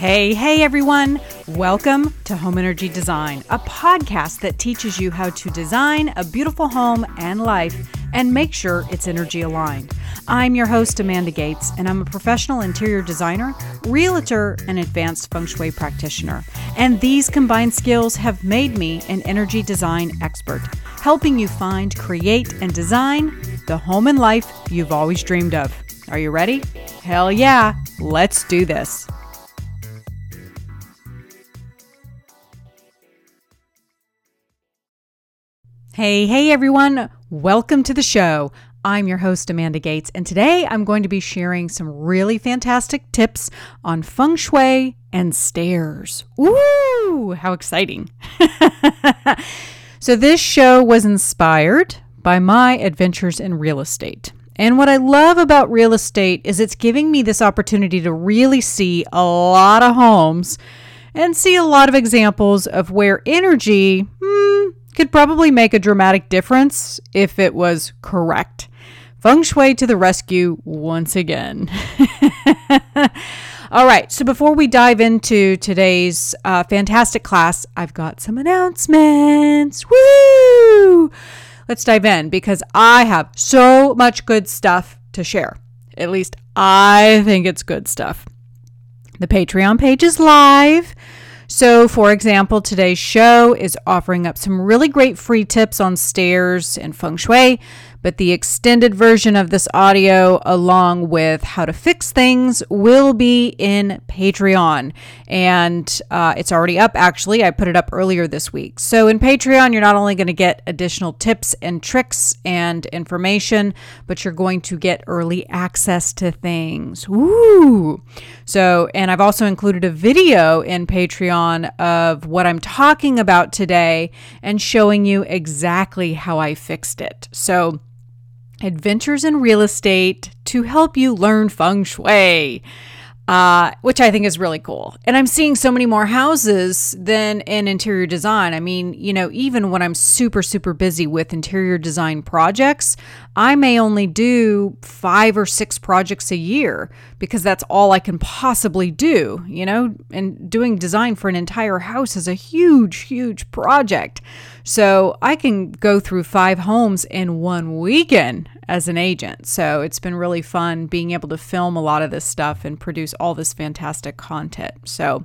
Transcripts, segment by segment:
Hey, hey everyone! Welcome to Home Energy Design, a podcast that teaches you how to design a beautiful home and life and make sure it's energy aligned. I'm your host, Amanda Gates, and I'm a professional interior designer, realtor, and advanced feng shui practitioner. And these combined skills have made me an energy design expert, helping you find, create, and design the home and life you've always dreamed of. Are you ready? Hell yeah! Let's do this. Hey, hey everyone, welcome to the show. I'm your host, Amanda Gates, and today I'm going to be sharing some really fantastic tips on feng shui and stairs. Ooh, how exciting! so, this show was inspired by my adventures in real estate. And what I love about real estate is it's giving me this opportunity to really see a lot of homes and see a lot of examples of where energy, hmm, could probably make a dramatic difference if it was correct. Feng Shui to the rescue once again. All right, so before we dive into today's uh, fantastic class, I've got some announcements. Woo! Let's dive in because I have so much good stuff to share. At least I think it's good stuff. The Patreon page is live. So, for example, today's show is offering up some really great free tips on stairs and feng shui but the extended version of this audio, along with how to fix things, will be in Patreon. And uh, it's already up, actually. I put it up earlier this week. So in Patreon, you're not only going to get additional tips and tricks and information, but you're going to get early access to things. Ooh. So, and I've also included a video in Patreon of what I'm talking about today and showing you exactly how I fixed it. So, Adventures in Real Estate to help you learn feng shui uh, which I think is really cool. And I'm seeing so many more houses than in interior design. I mean, you know, even when I'm super, super busy with interior design projects, I may only do five or six projects a year because that's all I can possibly do, you know, and doing design for an entire house is a huge, huge project. So I can go through five homes in one weekend as an agent. So it's been really fun being able to film a lot of this stuff and produce all this fantastic content. So,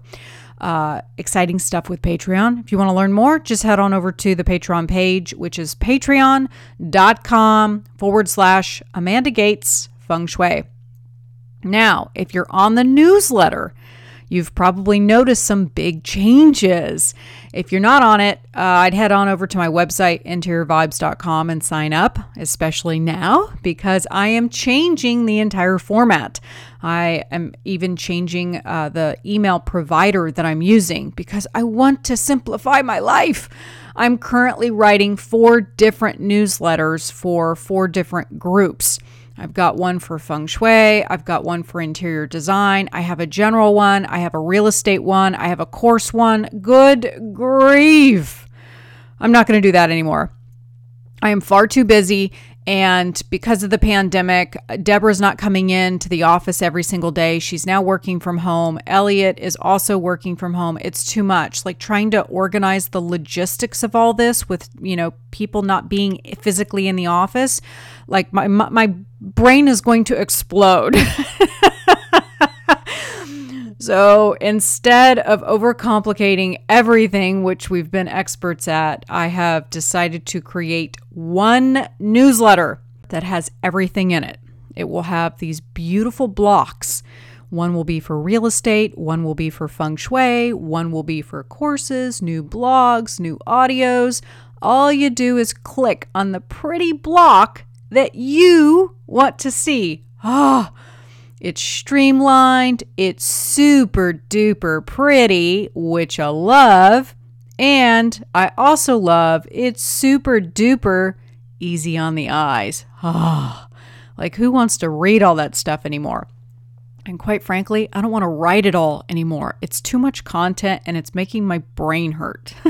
uh, exciting stuff with Patreon. If you want to learn more, just head on over to the Patreon page, which is patreon.com forward slash Amanda Gates Feng Shui. Now, if you're on the newsletter, You've probably noticed some big changes. If you're not on it, uh, I'd head on over to my website, interiorvibes.com, and sign up, especially now, because I am changing the entire format. I am even changing uh, the email provider that I'm using because I want to simplify my life. I'm currently writing four different newsletters for four different groups. I've got one for feng shui. I've got one for interior design. I have a general one. I have a real estate one. I have a course one. Good grief. I'm not going to do that anymore. I am far too busy and because of the pandemic, Deborah's not coming in to the office every single day. She's now working from home. Elliot is also working from home. It's too much. Like trying to organize the logistics of all this with, you know, people not being physically in the office. Like my my, my brain is going to explode. So instead of overcomplicating everything, which we've been experts at, I have decided to create one newsletter that has everything in it. It will have these beautiful blocks. One will be for real estate, one will be for feng shui, one will be for courses, new blogs, new audios. All you do is click on the pretty block that you want to see. Ah, oh, it's streamlined, it's super duper pretty, which I love. And I also love it's super duper easy on the eyes. Ah, oh, like who wants to read all that stuff anymore? And quite frankly, I don't want to write it all anymore. It's too much content and it's making my brain hurt.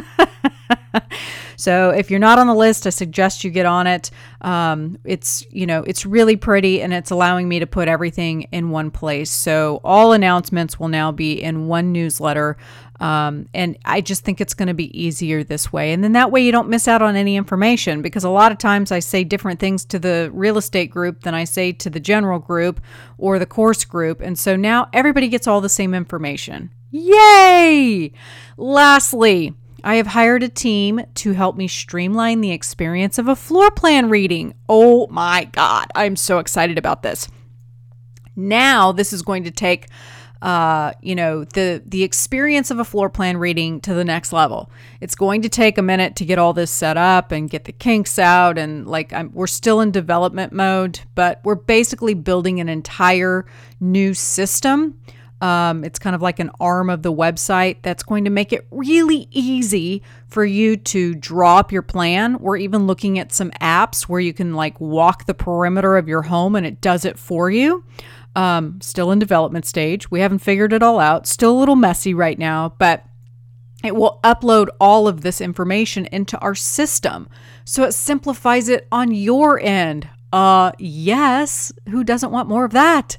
So if you're not on the list, I suggest you get on it. Um, it's you know it's really pretty and it's allowing me to put everything in one place. So all announcements will now be in one newsletter. Um, and I just think it's going to be easier this way. And then that way you don't miss out on any information because a lot of times I say different things to the real estate group than I say to the general group or the course group. And so now everybody gets all the same information. Yay! Lastly, I have hired a team to help me streamline the experience of a floor plan reading. Oh my God, I'm so excited about this. Now, this is going to take uh, you know the the experience of a floor plan reading to the next level. It's going to take a minute to get all this set up and get the kinks out, and like I'm, we're still in development mode, but we're basically building an entire new system. Um, it's kind of like an arm of the website that's going to make it really easy for you to draw up your plan. We're even looking at some apps where you can like walk the perimeter of your home and it does it for you. Um, still in development stage. We haven't figured it all out. Still a little messy right now, but it will upload all of this information into our system. So it simplifies it on your end. Uh, yes, who doesn't want more of that?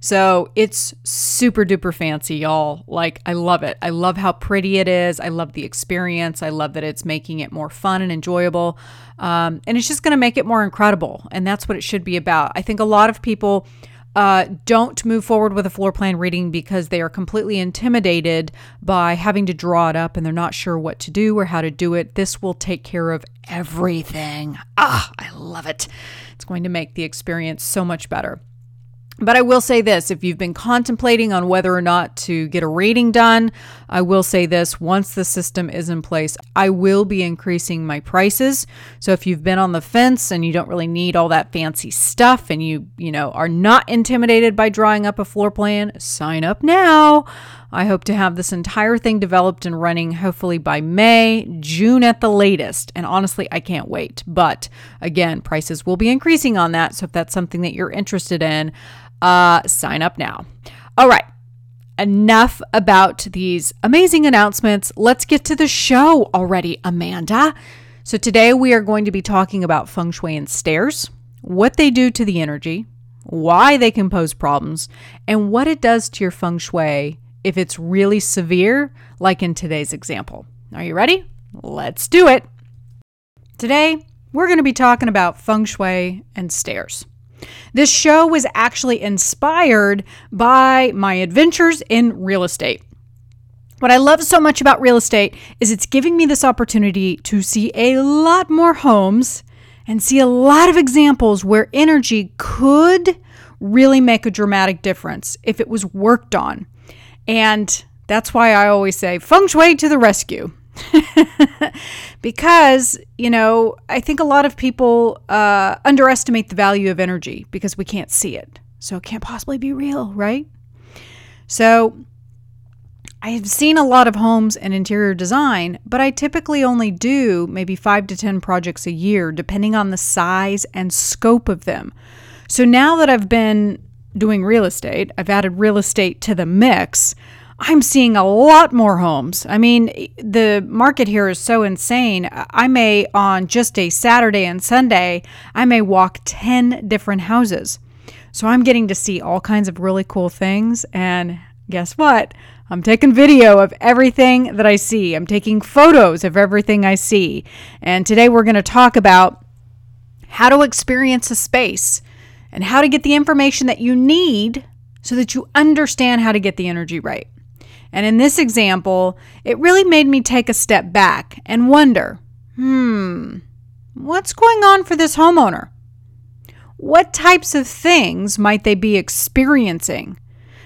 So it's super duper fancy, y'all. Like, I love it. I love how pretty it is. I love the experience. I love that it's making it more fun and enjoyable. Um, and it's just going to make it more incredible. And that's what it should be about. I think a lot of people uh, don't move forward with a floor plan reading because they are completely intimidated by having to draw it up and they're not sure what to do or how to do it. This will take care of everything. Ah, I love it. It's going to make the experience so much better. But I will say this if you've been contemplating on whether or not to get a rating done, I will say this once the system is in place, I will be increasing my prices. So if you've been on the fence and you don't really need all that fancy stuff and you, you know, are not intimidated by drawing up a floor plan, sign up now. I hope to have this entire thing developed and running hopefully by May, June at the latest. And honestly, I can't wait. But again, prices will be increasing on that. So if that's something that you're interested in, uh, sign up now. All right. Enough about these amazing announcements. Let's get to the show already, Amanda. So, today we are going to be talking about feng shui and stairs, what they do to the energy, why they can pose problems, and what it does to your feng shui if it's really severe, like in today's example. Are you ready? Let's do it. Today, we're going to be talking about feng shui and stairs. This show was actually inspired by my adventures in real estate. What I love so much about real estate is it's giving me this opportunity to see a lot more homes and see a lot of examples where energy could really make a dramatic difference if it was worked on. And that's why I always say feng shui to the rescue. because, you know, I think a lot of people uh, underestimate the value of energy because we can't see it. So it can't possibly be real, right? So I have seen a lot of homes and interior design, but I typically only do maybe five to 10 projects a year, depending on the size and scope of them. So now that I've been doing real estate, I've added real estate to the mix. I'm seeing a lot more homes. I mean, the market here is so insane. I may, on just a Saturday and Sunday, I may walk 10 different houses. So I'm getting to see all kinds of really cool things. And guess what? I'm taking video of everything that I see. I'm taking photos of everything I see. And today we're going to talk about how to experience a space and how to get the information that you need so that you understand how to get the energy right. And in this example, it really made me take a step back and wonder hmm, what's going on for this homeowner? What types of things might they be experiencing?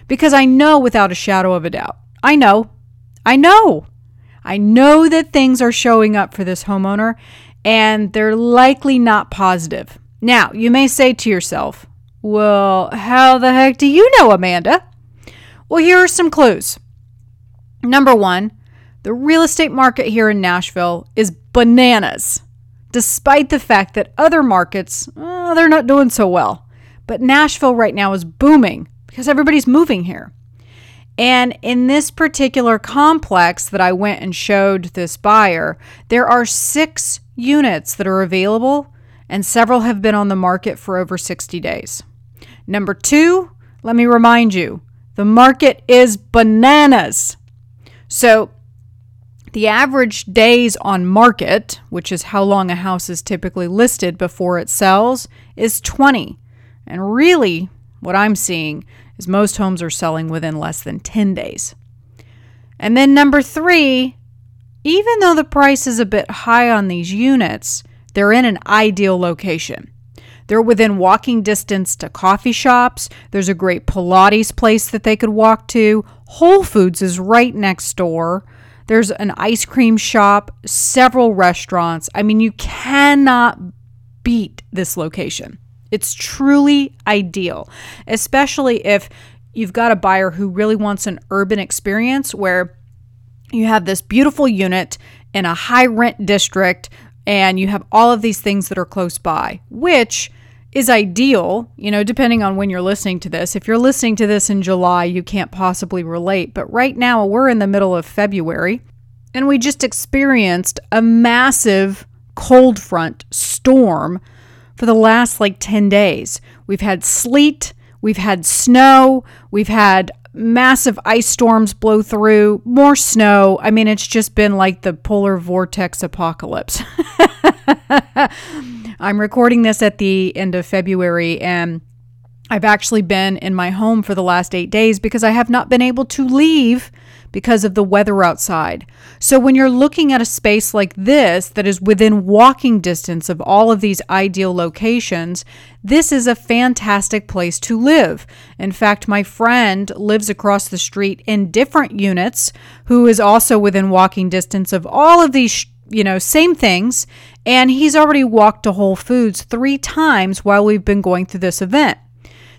Because I know without a shadow of a doubt, I know, I know, I know that things are showing up for this homeowner and they're likely not positive. Now, you may say to yourself, well, how the heck do you know, Amanda? Well, here are some clues. Number one, the real estate market here in Nashville is bananas, despite the fact that other markets, well, they're not doing so well. But Nashville right now is booming because everybody's moving here. And in this particular complex that I went and showed this buyer, there are six units that are available, and several have been on the market for over 60 days. Number two, let me remind you the market is bananas. So, the average days on market, which is how long a house is typically listed before it sells, is 20. And really, what I'm seeing is most homes are selling within less than 10 days. And then number three, even though the price is a bit high on these units, they're in an ideal location. They're within walking distance to coffee shops. There's a great Pilates place that they could walk to. Whole Foods is right next door. There's an ice cream shop, several restaurants. I mean, you cannot beat this location. It's truly ideal, especially if you've got a buyer who really wants an urban experience where you have this beautiful unit in a high rent district and you have all of these things that are close by, which is ideal, you know, depending on when you're listening to this. If you're listening to this in July, you can't possibly relate. But right now, we're in the middle of February, and we just experienced a massive cold front storm for the last like 10 days. We've had sleet, we've had snow, we've had massive ice storms blow through, more snow. I mean, it's just been like the polar vortex apocalypse. I'm recording this at the end of February and I've actually been in my home for the last eight days because I have not been able to leave because of the weather outside. So, when you're looking at a space like this that is within walking distance of all of these ideal locations, this is a fantastic place to live. In fact, my friend lives across the street in different units who is also within walking distance of all of these you know, same things. And he's already walked to Whole Foods three times while we've been going through this event.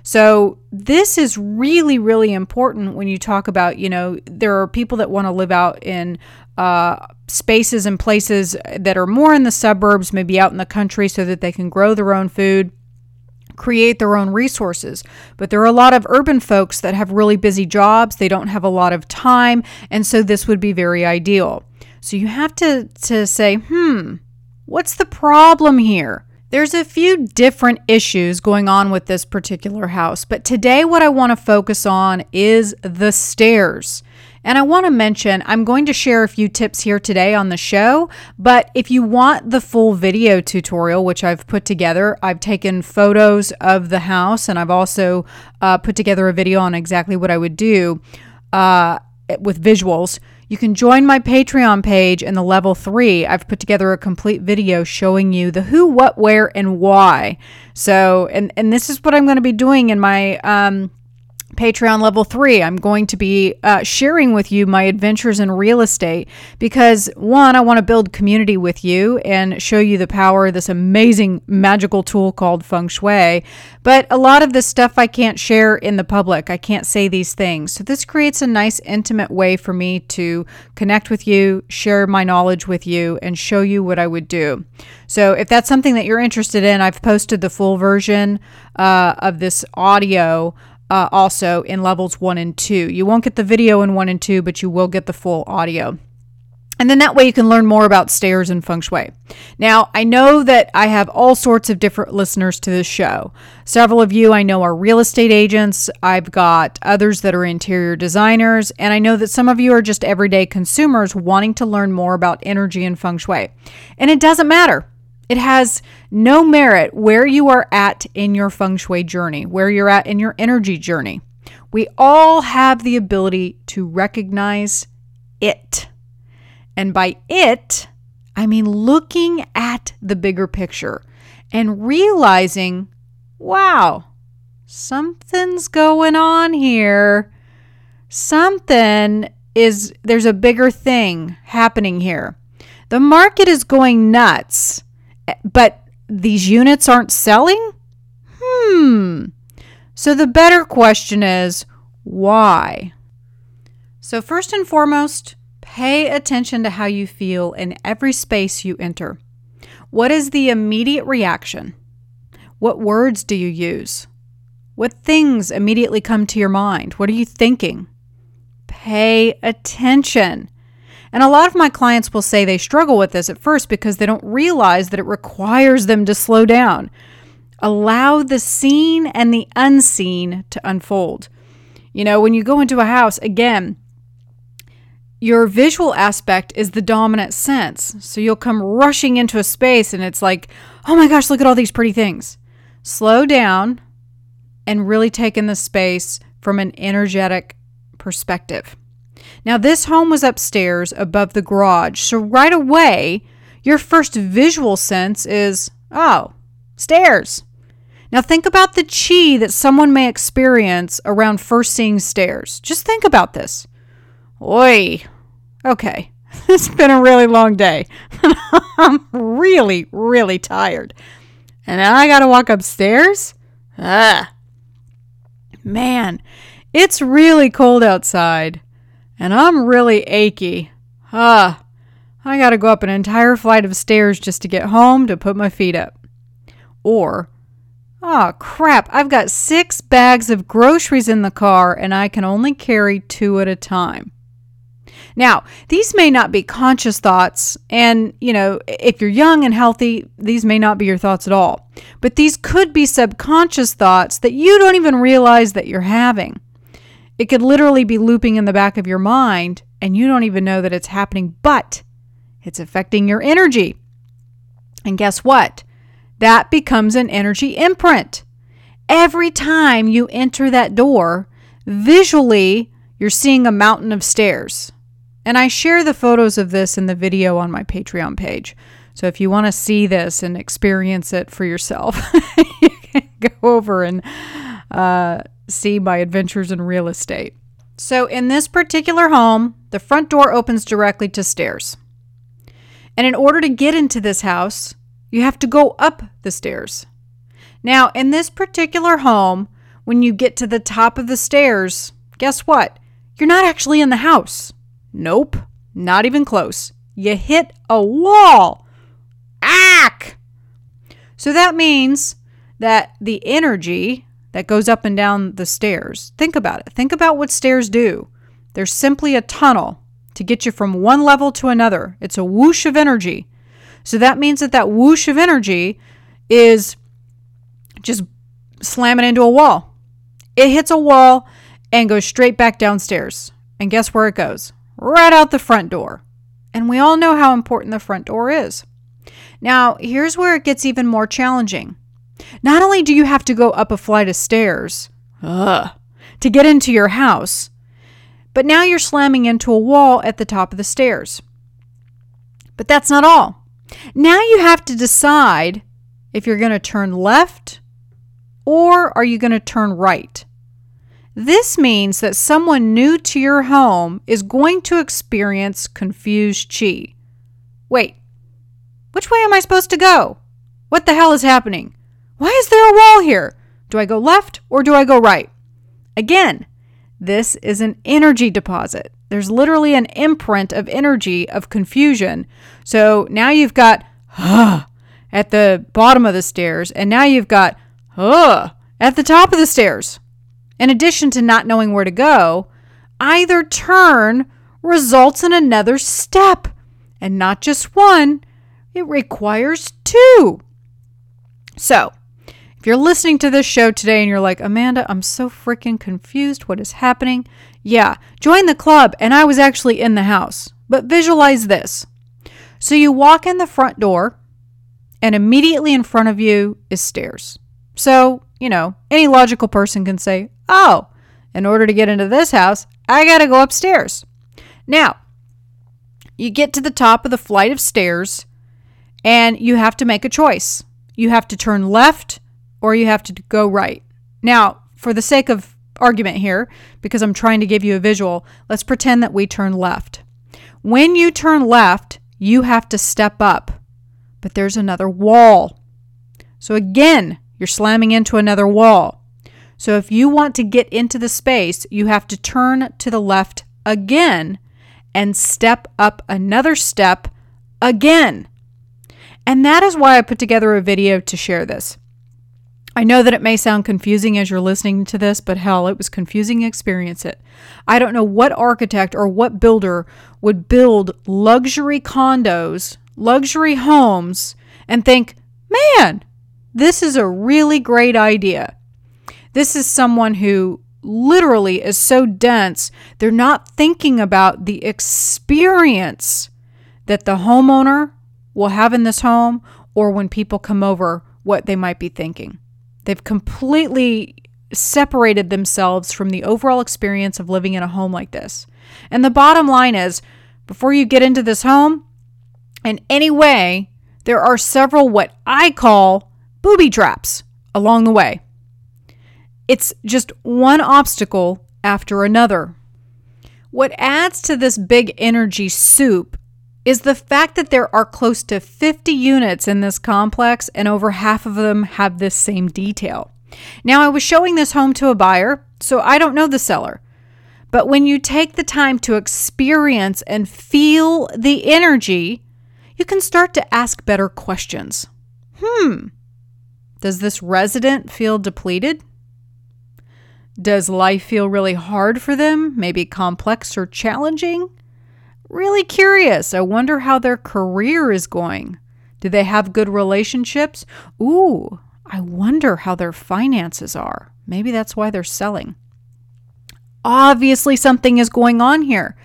So, this is really, really important when you talk about, you know, there are people that want to live out in uh, spaces and places that are more in the suburbs, maybe out in the country, so that they can grow their own food, create their own resources. But there are a lot of urban folks that have really busy jobs, they don't have a lot of time, and so this would be very ideal. So you have to, to say, hmm, what's the problem here? There's a few different issues going on with this particular house, but today what I want to focus on is the stairs. And I want to mention, I'm going to share a few tips here today on the show. But if you want the full video tutorial, which I've put together, I've taken photos of the house and I've also uh, put together a video on exactly what I would do uh, with visuals. You can join my Patreon page in the level three. I've put together a complete video showing you the who, what, where, and why. So, and, and this is what I'm going to be doing in my um, Patreon level three, I'm going to be uh, sharing with you my adventures in real estate because, one, I want to build community with you and show you the power of this amazing magical tool called feng shui. But a lot of this stuff I can't share in the public. I can't say these things. So, this creates a nice, intimate way for me to connect with you, share my knowledge with you, and show you what I would do. So, if that's something that you're interested in, I've posted the full version uh, of this audio uh, also in levels one and two. You won't get the video in one and two, but you will get the full audio. And then that way you can learn more about stairs and feng shui. Now, I know that I have all sorts of different listeners to this show. Several of you I know are real estate agents. I've got others that are interior designers. And I know that some of you are just everyday consumers wanting to learn more about energy and feng shui. And it doesn't matter. It has no merit where you are at in your feng shui journey, where you're at in your energy journey. We all have the ability to recognize it. And by it, I mean looking at the bigger picture and realizing, wow, something's going on here. Something is, there's a bigger thing happening here. The market is going nuts but these units aren't selling? Hmm. So the better question is why? So, first and foremost, pay attention to how you feel in every space you enter. What is the immediate reaction? What words do you use? What things immediately come to your mind? What are you thinking? pay attention. And a lot of my clients will say they struggle with this at first because they don't realize that it requires them to slow down. Allow the seen and the unseen to unfold. You know, when you go into a house, again, your visual aspect is the dominant sense. So you'll come rushing into a space and it's like, oh my gosh, look at all these pretty things. Slow down and really take in the space from an energetic perspective. Now, this home was upstairs above the garage, so right away, your first visual sense is, oh, stairs. Now, think about the chi that someone may experience around first seeing stairs. Just think about this. Oi, okay, it's been a really long day. I'm really, really tired. And now I gotta walk upstairs? Ah. Man, it's really cold outside. And I'm really achy. Ah. I gotta go up an entire flight of stairs just to get home to put my feet up. Or, oh crap, I've got six bags of groceries in the car and I can only carry two at a time. Now, these may not be conscious thoughts, and you know, if you're young and healthy, these may not be your thoughts at all. But these could be subconscious thoughts that you don't even realize that you're having. It could literally be looping in the back of your mind, and you don't even know that it's happening, but it's affecting your energy. And guess what? That becomes an energy imprint. Every time you enter that door, visually, you're seeing a mountain of stairs. And I share the photos of this in the video on my Patreon page. So if you want to see this and experience it for yourself, you can go over and uh, see my adventures in real estate. So in this particular home, the front door opens directly to stairs. And in order to get into this house, you have to go up the stairs. Now, in this particular home, when you get to the top of the stairs, guess what? You're not actually in the house. Nope, not even close. You hit a wall. Ack! So that means that the energy that goes up and down the stairs, think about it. Think about what stairs do. They're simply a tunnel to get you from one level to another. It's a whoosh of energy. So that means that that whoosh of energy is just slamming into a wall. It hits a wall and goes straight back downstairs. And guess where it goes? right out the front door. And we all know how important the front door is. Now, here's where it gets even more challenging. Not only do you have to go up a flight of stairs ugh, to get into your house, but now you're slamming into a wall at the top of the stairs. But that's not all. Now you have to decide if you're going to turn left or are you going to turn right? This means that someone new to your home is going to experience confused chi. Wait, which way am I supposed to go? What the hell is happening? Why is there a wall here? Do I go left or do I go right? Again, this is an energy deposit. There's literally an imprint of energy of confusion. So now you've got huh at the bottom of the stairs, and now you've got huh at the top of the stairs. In addition to not knowing where to go, either turn results in another step, and not just one, it requires two. So, if you're listening to this show today and you're like, Amanda, I'm so freaking confused. What is happening? Yeah, join the club, and I was actually in the house. But visualize this. So you walk in the front door, and immediately in front of you is stairs. So, you know, any logical person can say, oh, in order to get into this house, I got to go upstairs. Now, you get to the top of the flight of stairs and you have to make a choice. You have to turn left or you have to go right. Now, for the sake of argument here, because I'm trying to give you a visual, let's pretend that we turn left. When you turn left, you have to step up, but there's another wall. So again, you're slamming into another wall. So if you want to get into the space, you have to turn to the left again and step up another step again. And that is why I put together a video to share this. I know that it may sound confusing as you're listening to this, but hell, it was confusing experience it. I don't know what architect or what builder would build luxury condos, luxury homes and think, "Man, this is a really great idea." This is someone who literally is so dense, they're not thinking about the experience that the homeowner will have in this home or when people come over, what they might be thinking. They've completely separated themselves from the overall experience of living in a home like this. And the bottom line is before you get into this home, in any way, there are several what I call booby traps along the way. It's just one obstacle after another. What adds to this big energy soup is the fact that there are close to 50 units in this complex and over half of them have this same detail. Now, I was showing this home to a buyer, so I don't know the seller. But when you take the time to experience and feel the energy, you can start to ask better questions. Hmm, does this resident feel depleted? Does life feel really hard for them? Maybe complex or challenging? Really curious. I wonder how their career is going. Do they have good relationships? Ooh, I wonder how their finances are. Maybe that's why they're selling. Obviously, something is going on here.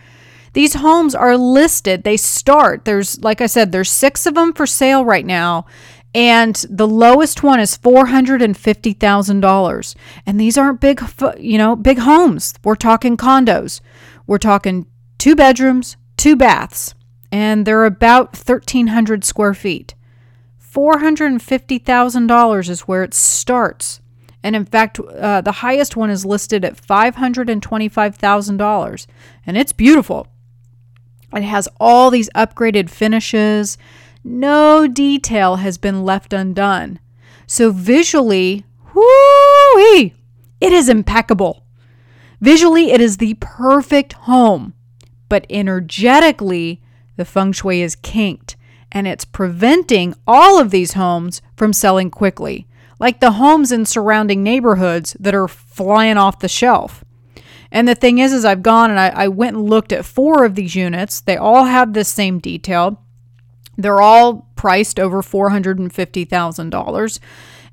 These homes are listed. They start. There's, like I said, there's six of them for sale right now. And the lowest one is $450,000. And these aren't big, you know, big homes. We're talking condos. We're talking two bedrooms, two baths, and they're about 1,300 square feet. $450,000 is where it starts. And in fact, uh, the highest one is listed at $525,000. And it's beautiful. It has all these upgraded finishes. No detail has been left undone. So visually, whoo it is impeccable. Visually, it is the perfect home but energetically, the feng shui is kinked and it's preventing all of these homes from selling quickly, like the homes in surrounding neighborhoods that are flying off the shelf. And the thing is, is I've gone and I, I went and looked at four of these units. They all have this same detail. They're all priced over $450,000.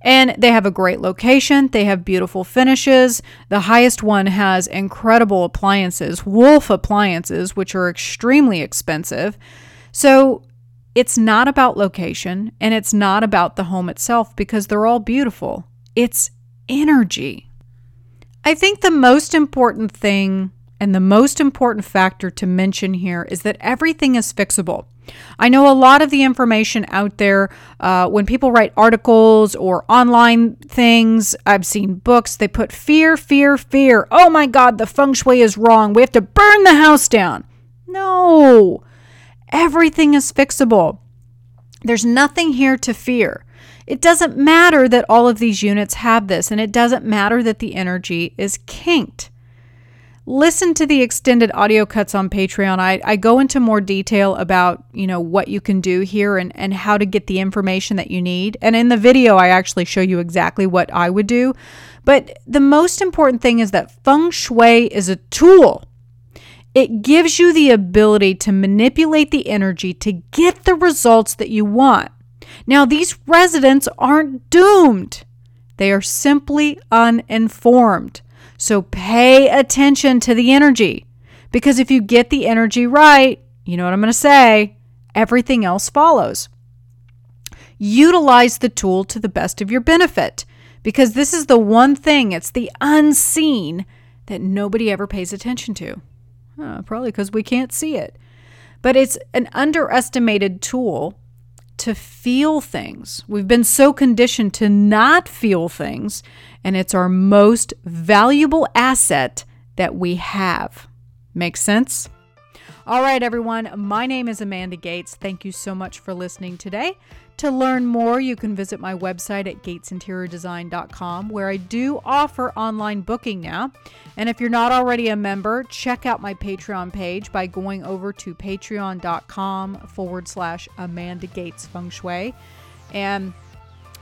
And they have a great location. They have beautiful finishes. The highest one has incredible appliances, Wolf appliances, which are extremely expensive. So it's not about location and it's not about the home itself because they're all beautiful. It's energy. I think the most important thing and the most important factor to mention here is that everything is fixable. I know a lot of the information out there uh, when people write articles or online things. I've seen books, they put fear, fear, fear. Oh my God, the feng shui is wrong. We have to burn the house down. No, everything is fixable. There's nothing here to fear. It doesn't matter that all of these units have this, and it doesn't matter that the energy is kinked listen to the extended audio cuts on Patreon. I, I go into more detail about, you know, what you can do here and, and how to get the information that you need. And in the video, I actually show you exactly what I would do. But the most important thing is that feng shui is a tool. It gives you the ability to manipulate the energy to get the results that you want. Now, these residents aren't doomed. They are simply uninformed. So pay attention to the energy because if you get the energy right, you know what I'm going to say, everything else follows. Utilize the tool to the best of your benefit because this is the one thing, it's the unseen that nobody ever pays attention to. Uh, probably because we can't see it. But it's an underestimated tool to feel things. We've been so conditioned to not feel things and it's our most valuable asset that we have. Make sense? All right, everyone. My name is Amanda Gates. Thank you so much for listening today. To learn more, you can visit my website at gatesinteriordesign.com, where I do offer online booking now. And if you're not already a member, check out my Patreon page by going over to patreon.com forward slash Amanda Gates Feng Shui. And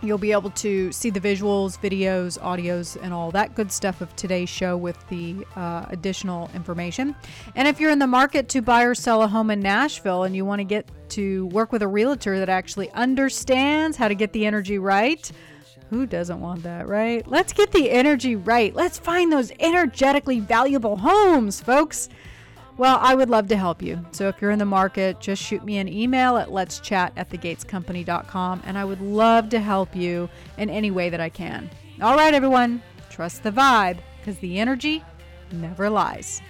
You'll be able to see the visuals, videos, audios, and all that good stuff of today's show with the uh, additional information. And if you're in the market to buy or sell a home in Nashville and you want to get to work with a realtor that actually understands how to get the energy right, who doesn't want that, right? Let's get the energy right. Let's find those energetically valuable homes, folks. Well, I would love to help you. So if you're in the market, just shoot me an email at let's chat at thegatescompany.com and I would love to help you in any way that I can. All right, everyone, trust the vibe because the energy never lies.